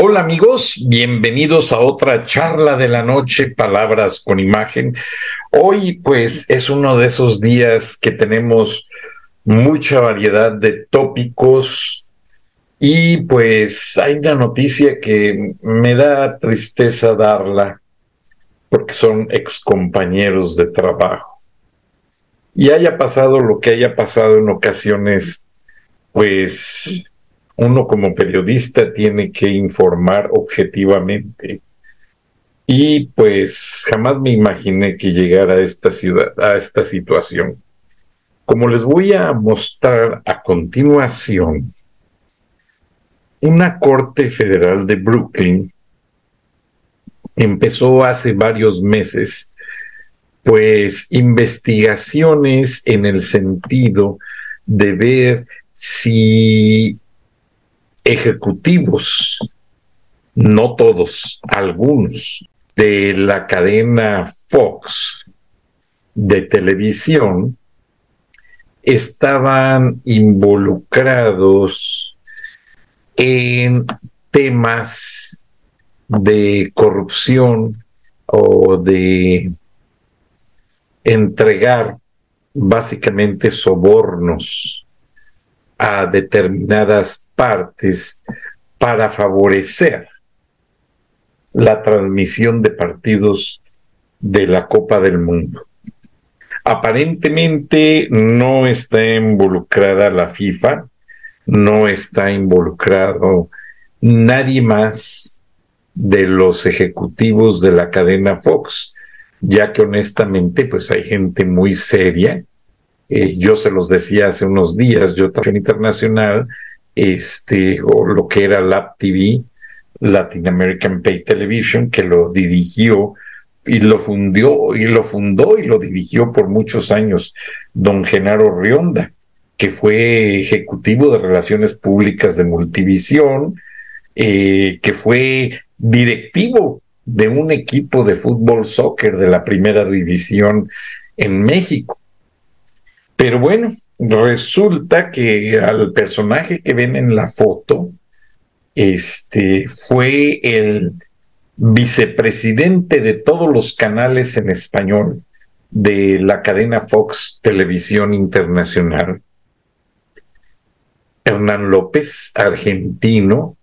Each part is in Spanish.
Hola amigos, bienvenidos a otra charla de la noche, palabras con imagen. Hoy pues es uno de esos días que tenemos mucha variedad de tópicos y pues hay una noticia que me da tristeza darla porque son excompañeros de trabajo. Y haya pasado lo que haya pasado en ocasiones, pues uno como periodista tiene que informar objetivamente. Y pues jamás me imaginé que llegara a esta ciudad, a esta situación. Como les voy a mostrar a continuación, una corte federal de Brooklyn empezó hace varios meses, pues investigaciones en el sentido de ver si ejecutivos, no todos, algunos, de la cadena Fox de televisión estaban involucrados en temas de corrupción o de entregar básicamente sobornos a determinadas partes para favorecer la transmisión de partidos de la Copa del Mundo. Aparentemente no está involucrada la FIFA, no está involucrado nadie más de los ejecutivos de la cadena Fox, ya que honestamente pues hay gente muy seria eh, yo se los decía hace unos días, yo también internacional, este, o lo que era Lab TV, Latin American Pay Television, que lo dirigió y lo fundió y lo fundó y lo dirigió por muchos años don Genaro Rionda, que fue ejecutivo de relaciones públicas de Multivisión, eh, que fue directivo de un equipo de fútbol soccer de la primera división en México. Pero bueno, resulta que al personaje que ven en la foto, este fue el vicepresidente de todos los canales en español de la cadena Fox Televisión Internacional. Hernán López, argentino,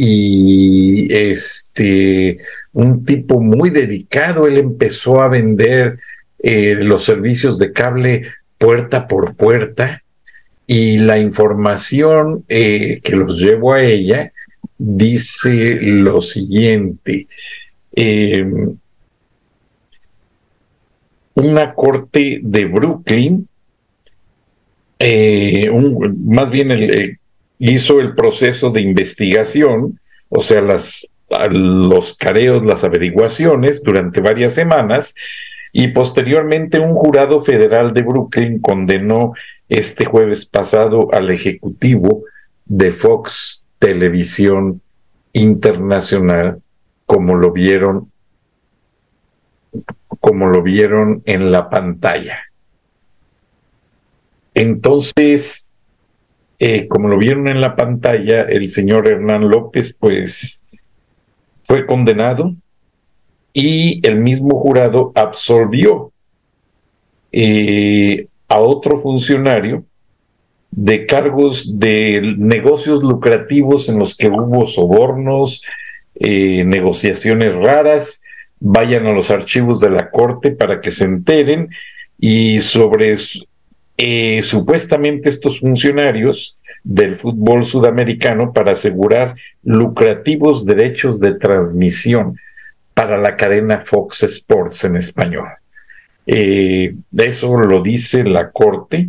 y este un tipo muy dedicado. Él empezó a vender eh, los servicios de cable puerta por puerta y la información eh, que los llevo a ella dice lo siguiente. Em, una corte de Brooklyn, eh, más bien eh, hizo el proceso de investigación, o sea, los careos, las averiguaciones durante varias semanas, y posteriormente un jurado federal de Brooklyn condenó este jueves pasado al ejecutivo de Fox Televisión Internacional como lo vieron como lo vieron en la pantalla. Entonces, eh, como lo vieron en la pantalla, el señor Hernán López, pues, fue condenado y el mismo jurado absolvió eh, a otro funcionario de cargos de negocios lucrativos en los que hubo sobornos, eh, negociaciones raras. Vayan a los archivos de la corte para que se enteren y sobre eh, supuestamente estos funcionarios del fútbol sudamericano para asegurar lucrativos derechos de transmisión para la cadena Fox Sports en español. Eh, eso lo dice la Corte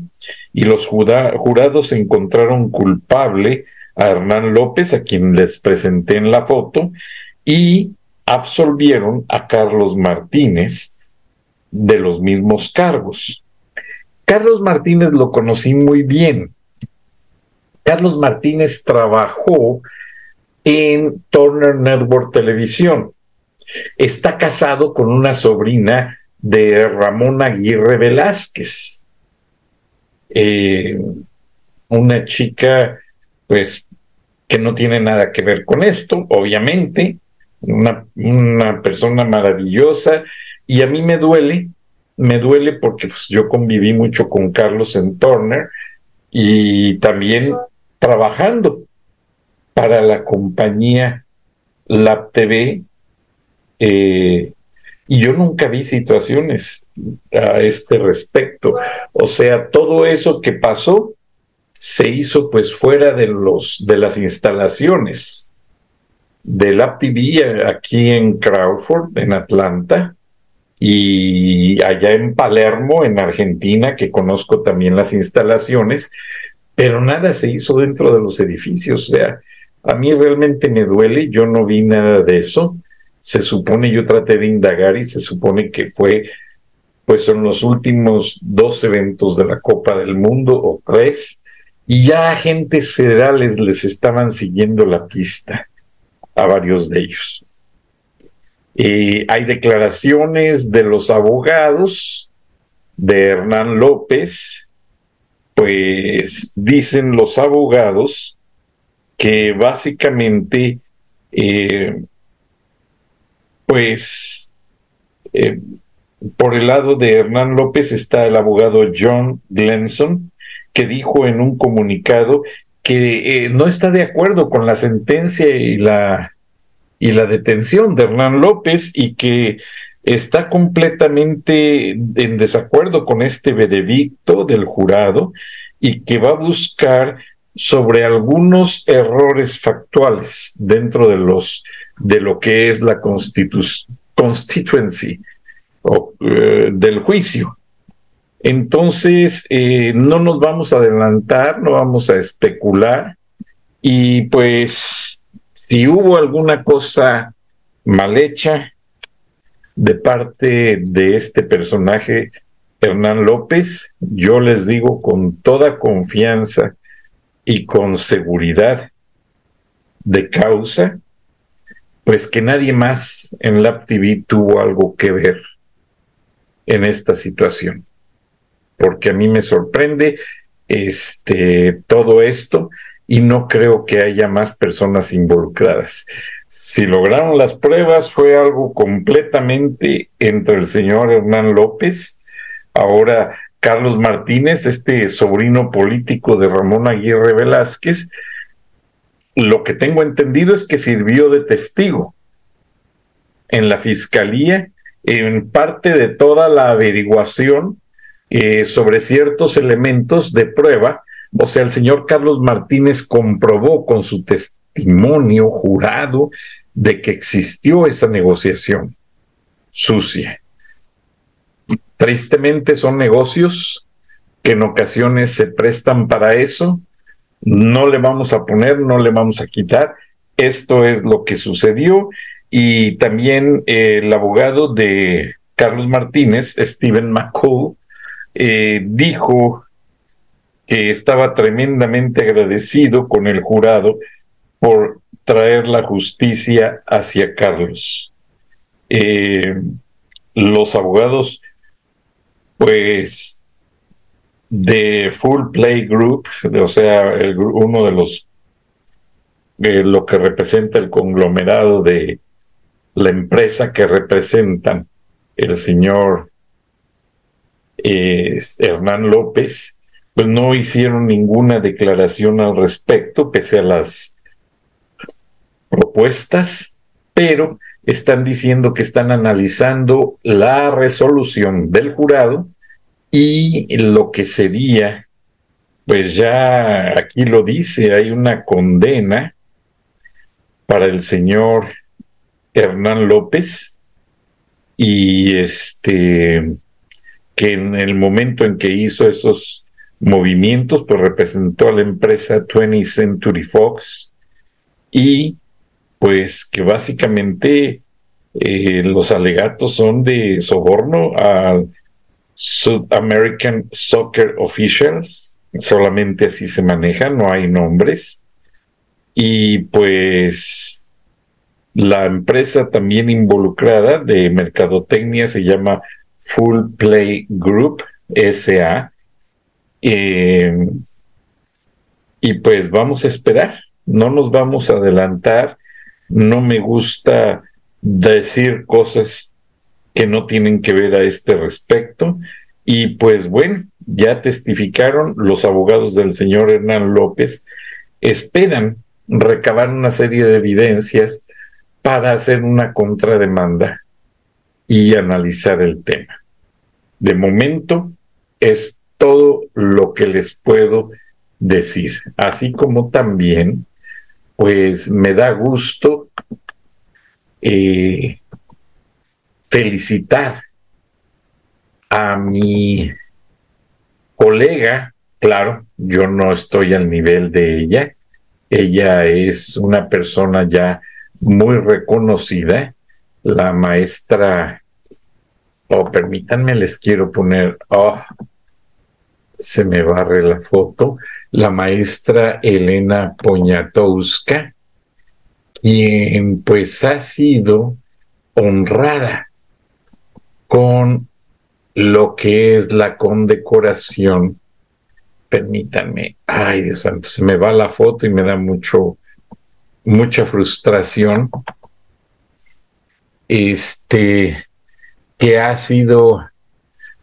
y los jurados encontraron culpable a Hernán López, a quien les presenté en la foto, y absolvieron a Carlos Martínez de los mismos cargos. Carlos Martínez lo conocí muy bien. Carlos Martínez trabajó en Turner Network Televisión. Está casado con una sobrina de Ramón Aguirre Velázquez. Eh, una chica, pues, que no tiene nada que ver con esto, obviamente, una, persona maravillosa, y a mí me duele me duele porque pues, yo conviví mucho con Carlos en Turner y también trabajando para la compañía Lab TV. Eh, y yo nunca vi situaciones a este respecto. O sea, todo eso que pasó se hizo pues fuera de los de las instalaciones de Lab TV aquí en Crawford, en Atlanta, y allá en Palermo, en Argentina, que conozco también las instalaciones, pero nada se hizo dentro de los edificios. O sea, a mí realmente me duele, yo no vi nada de eso. Se supone, yo traté de indagar y se supone que fue, pues en los últimos dos eventos de la Copa del Mundo o tres, y ya agentes federales les estaban siguiendo la pista a varios de ellos. Eh, hay declaraciones de los abogados de Hernán López, pues dicen los abogados que básicamente, eh, pues, eh, por el lado de Hernán López está el abogado John Glenson, que dijo en un comunicado que no está de acuerdo con la sentencia y la y la detención de Hernán López y que está completamente en desacuerdo con este veredicto del jurado y que va a buscar sobre algunos errores factuales dentro de los de lo que es la constituency o, eh, del juicio. Entonces, eh, no nos vamos a adelantar, no vamos a especular y pues si hubo alguna cosa mal hecha de parte de este personaje, Hernán López, yo les digo con toda confianza y con seguridad de causa, pues que nadie más en Lab TV tuvo algo que ver en esta situación. Porque a mí me sorprende este todo esto y no creo que haya más personas involucradas. Si lograron las pruebas fue algo completamente entre el señor Hernán López, ahora Carlos Martínez, este sobrino político de Ramón Aguirre Velázquez, lo que tengo entendido es que sirvió de testigo en la fiscalía en parte de toda la averiguación eh, sobre ciertos elementos de prueba o sea, el señor Carlos Martínez comprobó con su testimonio jurado de que existió esa negociación sucia. Tristemente son negocios que en ocasiones se prestan para eso. No le vamos a poner, no le vamos a quitar. Esto es lo que sucedió. Y también eh, el abogado de Carlos Martínez, Stephen McCall, eh, dijo que estaba tremendamente agradecido con el jurado por traer la justicia hacia Carlos. Eh, los abogados, pues, de Full Play Group, o sea, uno de los, lo que representa el conglomerado de la empresa que representan el señor eh, Hernán López, pues no hicieron ninguna declaración al respecto, pese a las propuestas, pero están diciendo que están analizando la resolución del jurado y lo que sería, pues ya aquí lo dice, hay una condena para el señor Hernán López y este que en el momento en que hizo esos movimientos, pues representó a la empresa 20th Century Fox y pues que básicamente eh, los alegatos son de soborno a South American Soccer Officials, solamente así se maneja, no hay nombres. Y pues la empresa también involucrada de mercadotecnia se llama Full Play Group SA. Eh, y pues vamos a esperar, no nos vamos a adelantar, no me gusta decir cosas que no tienen que ver a este respecto. Y pues bueno, ya testificaron los abogados del señor Hernán López, esperan recabar una serie de evidencias para hacer una contrademanda y analizar el tema. De momento es todo lo que les puedo decir, así como también, pues me da gusto eh, felicitar a mi colega, claro, yo no estoy al nivel de ella, ella es una persona ya muy reconocida, la maestra, oh, permítanme, les quiero poner, oh, se me barre la foto, la maestra Elena Poñatowska, quien pues ha sido honrada con lo que es la condecoración. Permítanme, ay Dios santo, se me va la foto y me da mucho, mucha frustración. Este, que ha sido,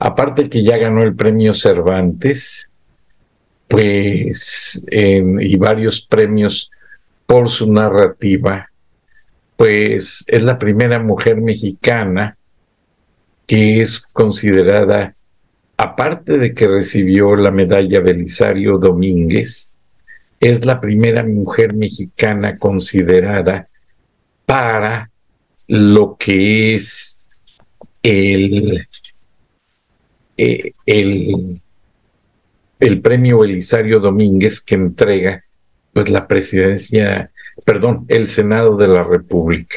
aparte que ya ganó el premio Cervantes, pues, y varios premios por su narrativa, pues es la primera mujer mexicana que es considerada, aparte de que recibió la medalla Belisario Domínguez, es la primera mujer mexicana considerada para lo que es el, eh, el, el premio Belisario Domínguez que entrega pues la presidencia, perdón, el Senado de la República.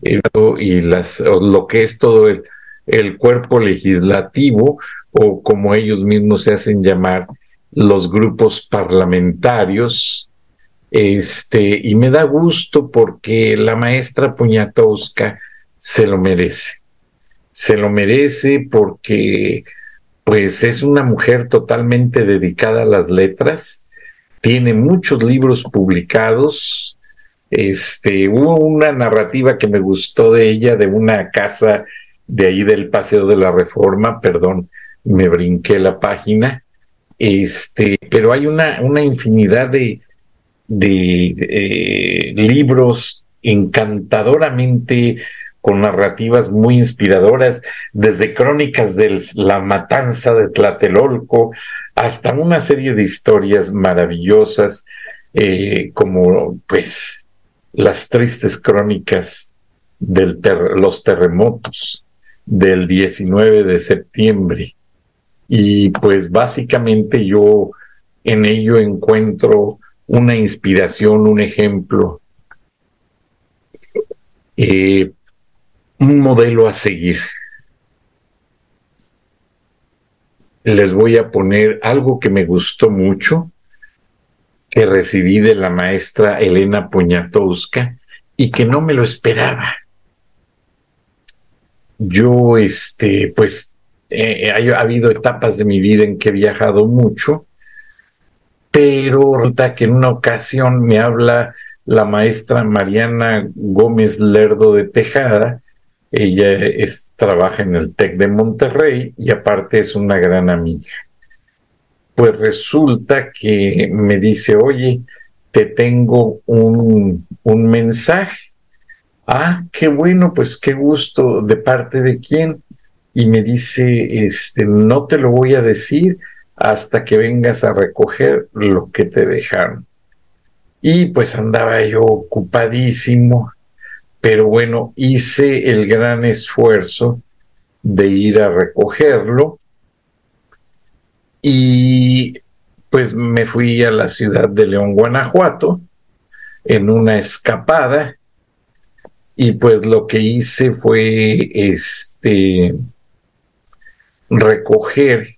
Y las, lo que es todo el, el cuerpo legislativo o como ellos mismos se hacen llamar los grupos parlamentarios. Este, y me da gusto porque la maestra Puñatowska se lo merece. Se lo merece porque pues es una mujer totalmente dedicada a las letras, tiene muchos libros publicados. Este, hubo una narrativa que me gustó de ella de una casa de ahí del Paseo de la Reforma, perdón, me brinqué la página, este, pero hay una, una infinidad de, de eh, libros encantadoramente con narrativas muy inspiradoras, desde crónicas de la matanza de Tlatelolco hasta una serie de historias maravillosas, eh, como pues las tristes crónicas de los terremotos del 19 de septiembre. Y pues básicamente yo en ello encuentro una inspiración, un ejemplo, eh, un modelo a seguir. Les voy a poner algo que me gustó mucho, que recibí de la maestra Elena Poñatowska y que no me lo esperaba yo, este, pues, eh, ha, habido etapas de mi vida en que he viajado mucho, pero resulta que en una ocasión me habla la maestra Mariana Gómez Lerdo de Tejada, ella es, trabaja en el TEC de Monterrey y aparte es una gran amiga. Pues resulta que me dice, oye, te tengo un, un mensaje Ah, qué bueno, pues qué gusto. ¿De parte de quién? y me dice, este, no te lo voy a decir hasta que vengas a recoger lo que te dejaron. Y pues andaba yo ocupadísimo, pero bueno, hice el gran esfuerzo de ir a recogerlo y pues me fui a la ciudad de León, Guanajuato, en una escapada y pues lo que hice fue este recoger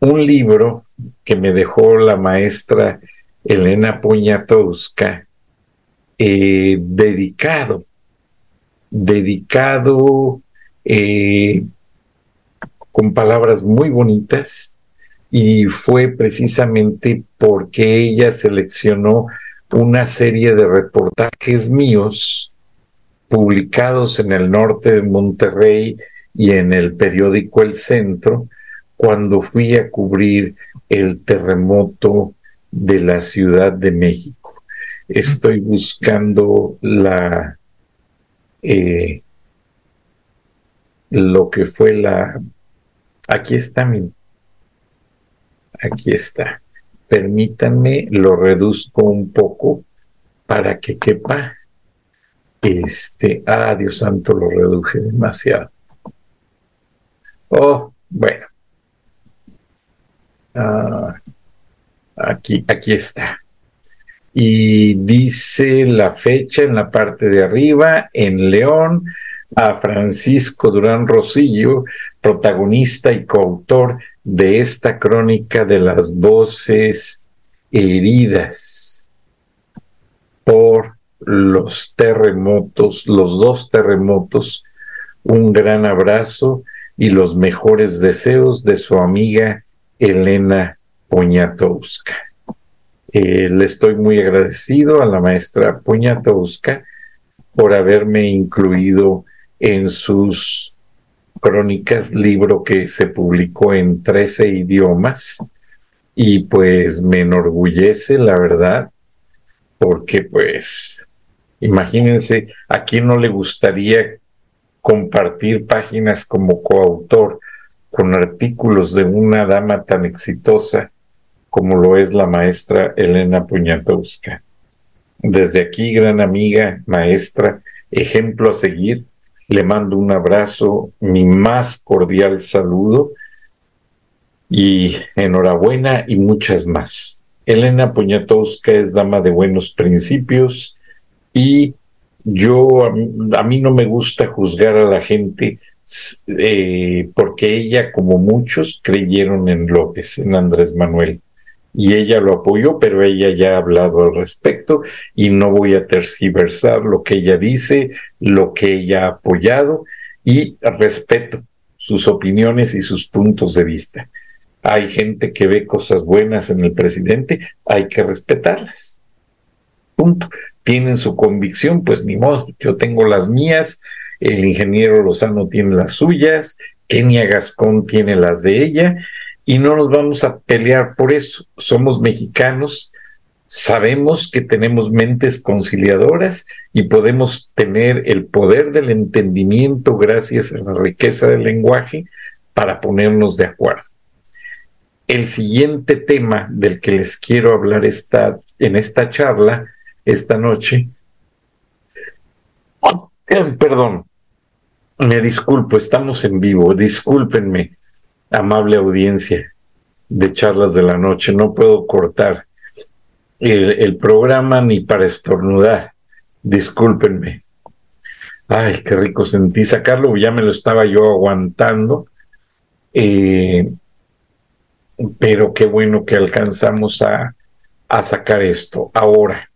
un libro que me dejó la maestra Elena Puñatowska eh, dedicado, dedicado eh, con palabras muy bonitas y fue precisamente porque ella seleccionó una serie de reportajes míos publicados en el norte de Monterrey y en el periódico El Centro cuando fui a cubrir el terremoto de la Ciudad de México. Estoy buscando la eh, lo que fue la aquí está mi aquí está. Permítanme, lo reduzco un poco para que quepa este, ah, Dios santo, lo reduje demasiado. Oh, bueno. Ah, aquí, aquí está. Y dice la fecha en la parte de arriba, en León, a Francisco Durán Rosillo, protagonista y coautor de esta crónica de las voces heridas por los terremotos, los dos terremotos, un gran abrazo y los mejores deseos de su amiga Elena Poniatowska. Eh, le estoy muy agradecido a la maestra Poniatowska por haberme incluido en sus crónicas, libro que se publicó en 13 idiomas y pues me enorgullece, la verdad, porque pues Imagínense, ¿a quién no le gustaría compartir páginas como coautor con artículos de una dama tan exitosa como lo es la maestra Elena Puñatowska? Desde aquí, gran amiga, maestra, ejemplo a seguir, le mando un abrazo, mi más cordial saludo y enhorabuena y muchas más. Elena Puñatowska es dama de buenos principios, y yo, a mí, no me gusta juzgar a la gente eh, porque ella, como muchos, creyeron en López, en Andrés Manuel. Y ella lo apoyó, pero ella ya ha hablado al respecto y no voy a tergiversar lo que ella dice, lo que ella ha apoyado y respeto sus opiniones y sus puntos de vista. Hay gente que ve cosas buenas en el presidente, hay que respetarlas. Punto tienen su convicción, pues ni modo, yo tengo las mías, el ingeniero Lozano tiene las suyas, Kenia Gascón tiene las de ella, y no nos vamos a pelear por eso. Somos mexicanos, sabemos que tenemos mentes conciliadoras y podemos tener el poder del entendimiento gracias a la riqueza del lenguaje para ponernos de acuerdo. El siguiente tema del que les quiero hablar está en esta charla esta noche. Eh, perdón, me disculpo, estamos en vivo, discúlpenme, amable audiencia de charlas de la noche, no puedo cortar el, programa ni para estornudar, discúlpenme. Ay, qué rico sentí sacarlo, ya me lo estaba yo aguantando. Eh, pero qué bueno que alcanzamos a, a sacar esto. Ahora,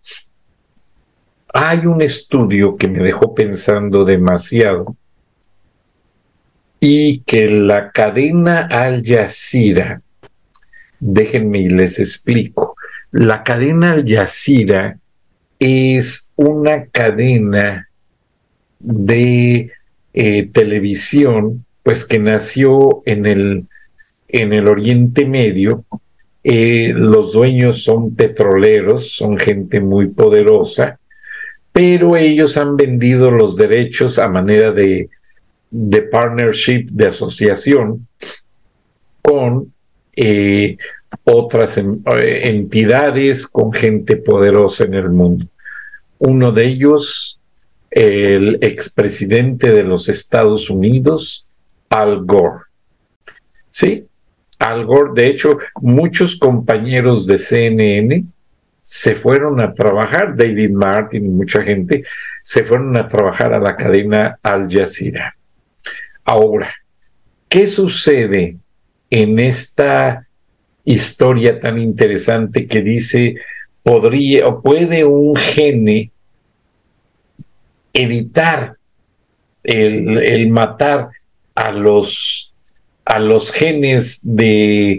hay un estudio que me dejó pensando demasiado y que la cadena Al Jazeera, déjenme y les explico, la cadena Al Jazeera es una cadena de eh, televisión, pues que nació en el, en el Oriente Medio. Eh, los dueños son petroleros, son gente muy poderosa, pero ellos han vendido los derechos a manera de, de partnership, de asociación con eh, otras entidades, con gente poderosa en el mundo. Uno de ellos, el expresidente de los Estados Unidos, Al Gore. Sí, Al Gore, de hecho, muchos compañeros de CNN se fueron a trabajar, David Martin y mucha gente, se fueron a trabajar a la cadena Al Jazeera. Ahora, ¿qué sucede en esta historia tan interesante que dice, podría o puede un gene evitar el, matar a los, a los genes de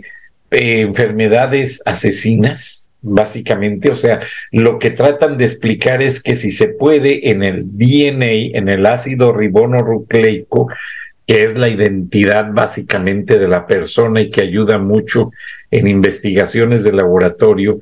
eh, enfermedades asesinas? Básicamente. O sea, lo que tratan de explicar es que si se puede en el DNA, en el ácido ribonucleico, que es la identidad básicamente de la persona y que ayuda mucho en investigaciones de laboratorio,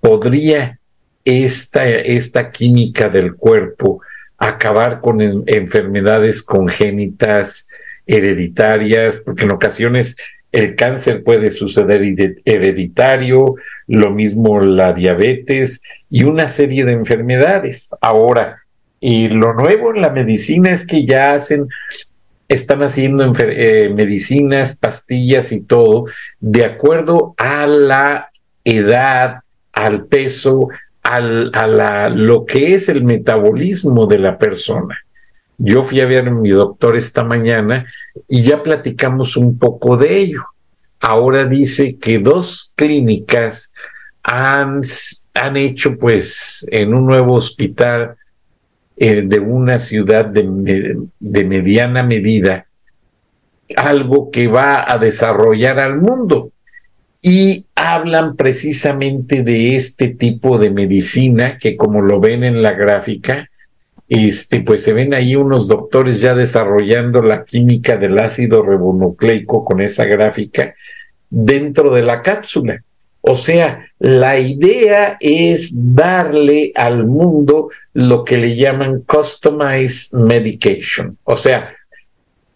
podría esta, esta química del cuerpo acabar con enfermedades congénitas, hereditarias, porque en ocasiones el cáncer puede suceder hereditario, lo mismo la diabetes y una serie de enfermedades. Ahora, y lo nuevo en la medicina es que ya hacen, están haciendo eh, medicinas, pastillas y todo, de acuerdo a la edad, al peso, al, a la, lo que es el metabolismo de la persona. Yo fui a ver a mi doctor esta mañana y ya platicamos un poco de ello. Ahora dice que dos clínicas han, han hecho pues en un nuevo hospital eh, de una ciudad de, de mediana medida algo que va a desarrollar al mundo y hablan precisamente de este tipo de medicina que como lo ven en la gráfica, este, pues se ven ahí unos doctores ya desarrollando la química del ácido ribonucleico con esa gráfica dentro de la cápsula. O sea, la idea es darle al mundo lo que le llaman customized medication. O sea,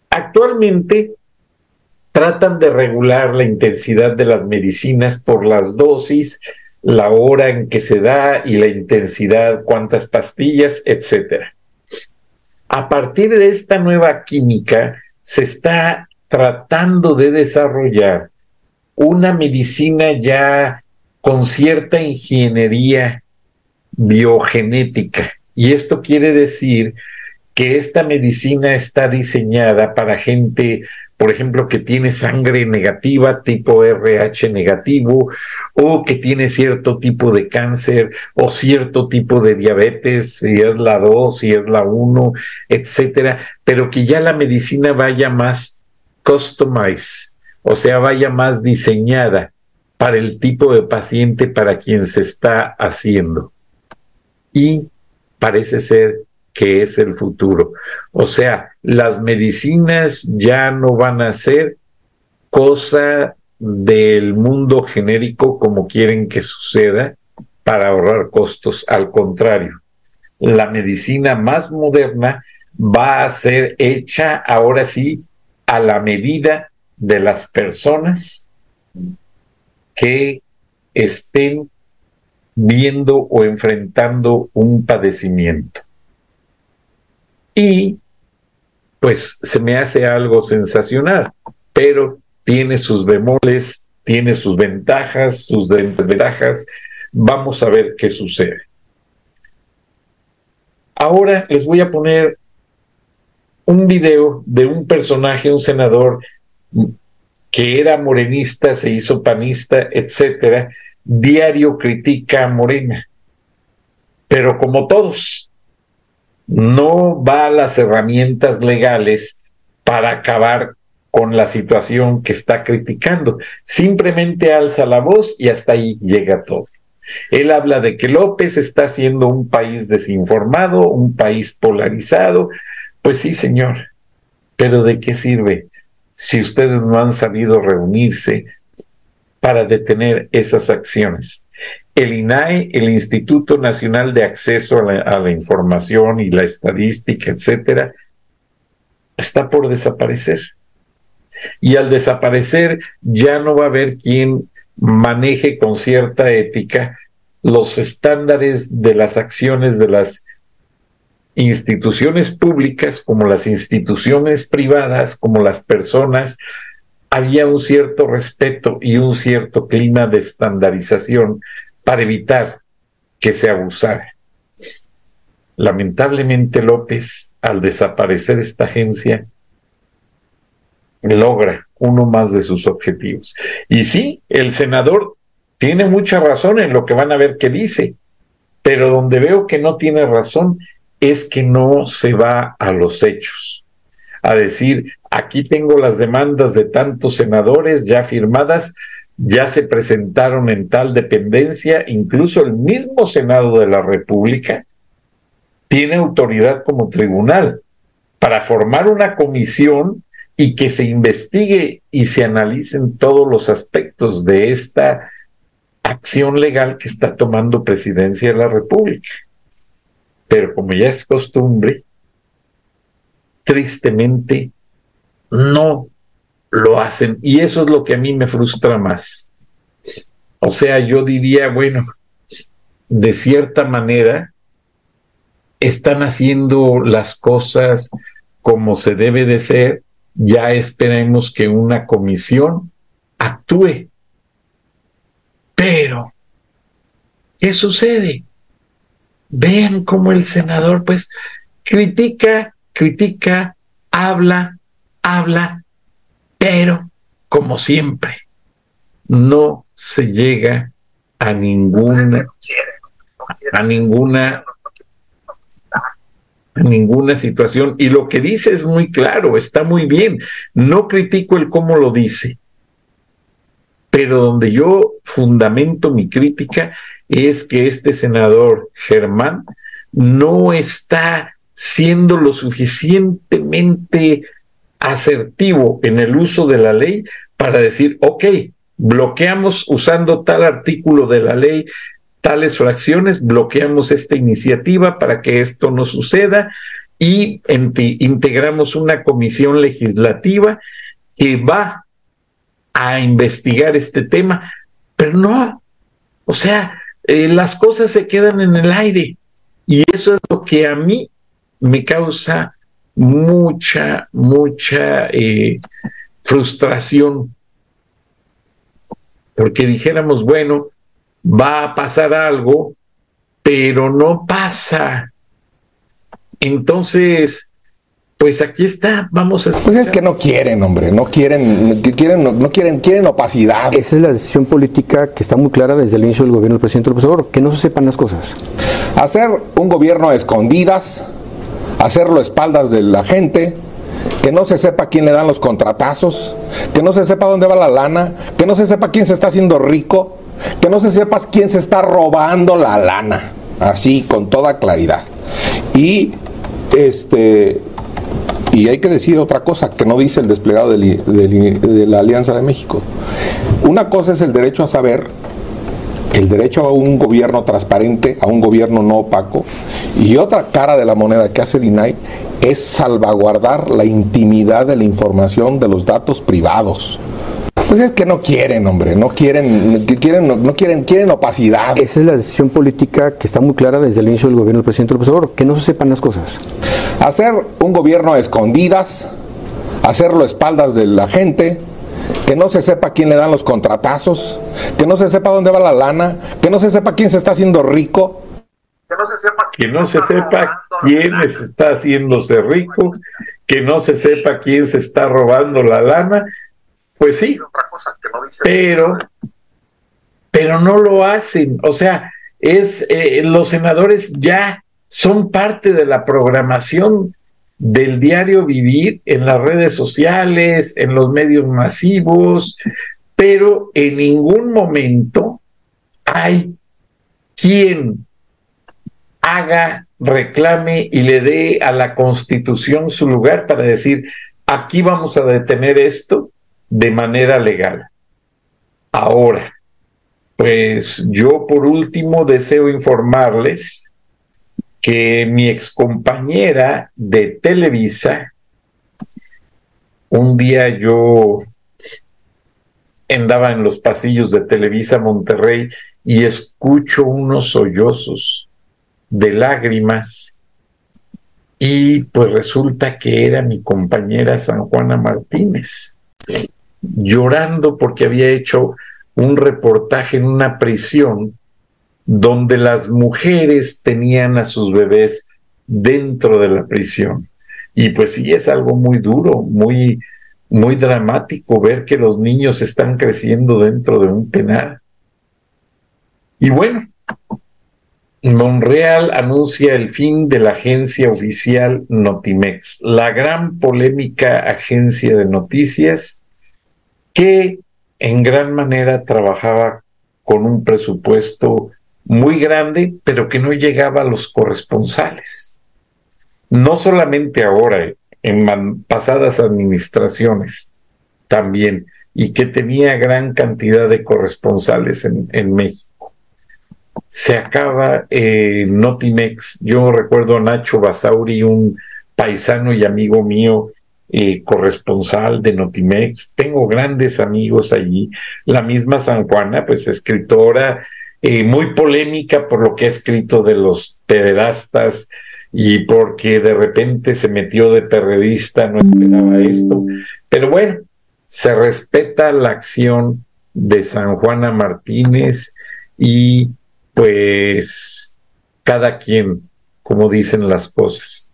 actualmente tratan de regular la intensidad de las medicinas por las dosis la hora en que se da y la intensidad, cuántas pastillas, etcétera. A partir de esta nueva química se está tratando de desarrollar una medicina ya con cierta ingeniería biogenética. Y esto quiere decir que esta medicina está diseñada para gente por ejemplo, que tiene sangre negativa, tipo RH negativo, o que tiene cierto tipo de cáncer o cierto tipo de diabetes, si es la 2, si es la 1, etcétera, pero que ya la medicina vaya más customized, o sea, vaya más diseñada para el tipo de paciente para quien se está haciendo. Y parece ser que es el futuro. O sea, las medicinas ya no van a ser cosa del mundo genérico como quieren que suceda para ahorrar costos. Al contrario, la medicina más moderna va a ser hecha ahora sí a la medida de las personas que estén viendo o enfrentando un padecimiento. Y pues se me hace algo sensacional, pero tiene sus bemoles, tiene sus ventajas, sus desventajas. Vamos a ver qué sucede. Ahora les voy a poner un video de un personaje, un senador que era morenista, se hizo panista, etcétera, diario critica a Morena. Pero como todos, no va a las herramientas legales para acabar con la situación que está criticando. Simplemente alza la voz y hasta ahí llega todo. Él habla de que López está siendo un país desinformado, un país polarizado. Pues sí, señor, pero ¿de qué sirve si ustedes no han sabido reunirse para detener esas acciones? El INAE, el Instituto Nacional de Acceso a la, Información y la Estadística, etcétera, está por desaparecer. Y al desaparecer ya no va a haber quien maneje con cierta ética los estándares de las acciones de las instituciones públicas como las instituciones privadas, como las personas, había un cierto respeto y un cierto clima de estandarización para evitar que se abusara. Lamentablemente López, al desaparecer esta agencia, logra uno más de sus objetivos. Y sí, el senador tiene mucha razón en lo que van a ver que dice, pero donde veo que no tiene razón es que no se va a los hechos, a decir, aquí tengo las demandas de tantos senadores ya firmadas, ya se presentaron en tal dependencia, incluso el mismo Senado de la República tiene autoridad como tribunal para formar una comisión y que se investigue y se analicen todos los aspectos de esta acción legal que está tomando presidencia de la República. Pero como ya es costumbre, tristemente no lo hacen. Y eso es lo que a mí me frustra más. O sea, yo diría, bueno, de cierta manera, están haciendo las cosas como se debe de ser, ya esperemos que una comisión actúe. Pero, ¿qué sucede? Vean cómo el senador pues critica, critica, habla, habla, pero como siempre, no se llega a ninguna, a ninguna, a ninguna situación. Y lo que dice es muy claro, está muy bien. No critico el cómo lo dice, pero donde yo fundamento mi crítica es que este senador Germán no está siendo lo suficientemente asertivo en el uso de la ley para decir, ok, bloqueamos usando tal artículo de la ley tales fracciones, bloqueamos esta iniciativa para que esto no suceda y integramos una comisión legislativa que va a investigar este tema, pero no, o sea, eh, las cosas se quedan en el aire y eso es lo que a mí me causa mucha, mucha eh, frustración, porque dijéramos, bueno, va a pasar algo, pero no pasa. Entonces, pues aquí está, vamos a escuchar. Pues es que no quieren, hombre, no quieren, quieren, no, quieren, quieren opacidad. Esa es la decisión política que está muy clara desde el inicio del gobierno del presidente López Obrador, que no se sepan las cosas. Hacer un gobierno a escondidas, hacerlo a espaldas de la gente, que no se sepa quién le dan los contratazos, que no se sepa dónde va la lana, que no se sepa quién se está haciendo rico, que no se sepa quién se está robando la lana, así con toda claridad. Y este y hay que decir otra cosa que no dice el desplegado de la Alianza de México. Una cosa es el derecho a saber, el derecho a un gobierno transparente, a un gobierno no opaco, y otra cara de la moneda que hace el INAI es salvaguardar la intimidad de la información de los datos privados. Pues es que no quieren, hombre, no quieren, quieren, no, quieren, quieren opacidad. Esa es la decisión política que está muy clara desde el inicio del gobierno del presidente López Obrador, que no se sepan las cosas. Hacer un gobierno a escondidas, hacerlo a espaldas de la gente, que no se sepa quién le dan los contratazos, que no se sepa dónde va la lana, que no se sepa quién se está haciendo rico. Que no se sepa, que no se sepa quién está haciéndose rico, que no se sepa quién se está robando la lana pues sí, pero, pero no lo hacen. O sea, es eh, los senadores ya son parte de la programación del diario vivir en las redes sociales, en los medios masivos, pero en ningún momento hay quien haga, reclame y le dé a la constitución su lugar para decir, aquí vamos a detener esto de manera legal. Ahora, pues yo por último deseo informarles que mi excompañera de Televisa Un día yo andaba en los pasillos de Televisa Monterrey y escucho unos sollozos de lágrimas y pues resulta que era mi compañera San Juana Martínez, llorando porque había hecho un reportaje en una prisión donde las mujeres tenían a sus bebés dentro de la prisión. Y pues sí, es algo muy duro, muy, muy dramático ver que los niños están creciendo dentro de un penal. Y bueno, Monreal anuncia el fin de la agencia oficial Notimex, la gran polémica agencia de noticias que en gran manera trabajaba con un presupuesto muy grande, pero que no llegaba a los corresponsales. No solamente ahora, en pasadas administraciones también, y que tenía gran cantidad de corresponsales en, México. Se acaba eh, Notimex. Yo recuerdo a Nacho Basauri, un paisano y amigo mío, eh, corresponsal de Notimex. Tengo grandes amigos allí. La misma San Juana, pues escritora, eh, muy polémica por lo que ha escrito de los pederastas y porque de repente se metió de periodista, no esperaba esto. Pero bueno, se respeta la acción de San Juana Martínez y pues cada quien, como dicen las cosas.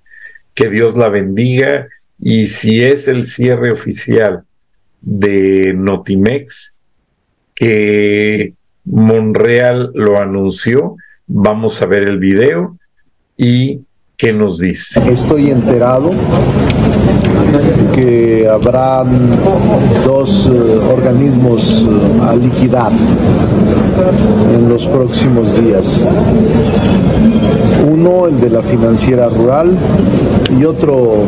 Que Dios la bendiga y si es el cierre oficial de Notimex, que Monreal lo anunció. Vamos a ver el video y qué nos dice. Estoy enterado que habrá dos eh, organismos eh, a liquidar en los próximos días. Uno, el de la financiera rural, y otro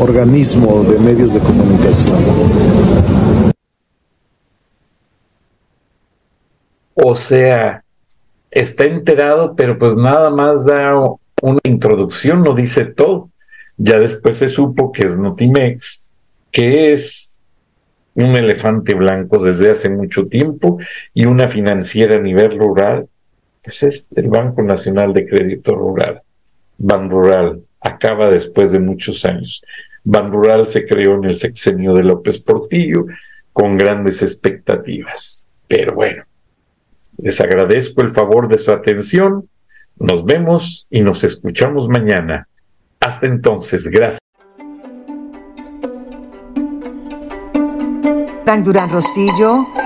organismo de medios de comunicación. O sea, está enterado, pero pues nada más da una introducción, no dice todo. Ya después se supo que es Notimex, que es un elefante blanco desde hace mucho tiempo y una financiera a nivel rural, pues es el Banco Nacional de Crédito Rural, Ban Rural, acaba después de muchos años. Ban Rural se creó en el sexenio de López Portillo con grandes expectativas. Pero bueno, les agradezco el favor de su atención. Nos vemos y nos escuchamos mañana. Hasta entonces, gracias. Durán Rosillo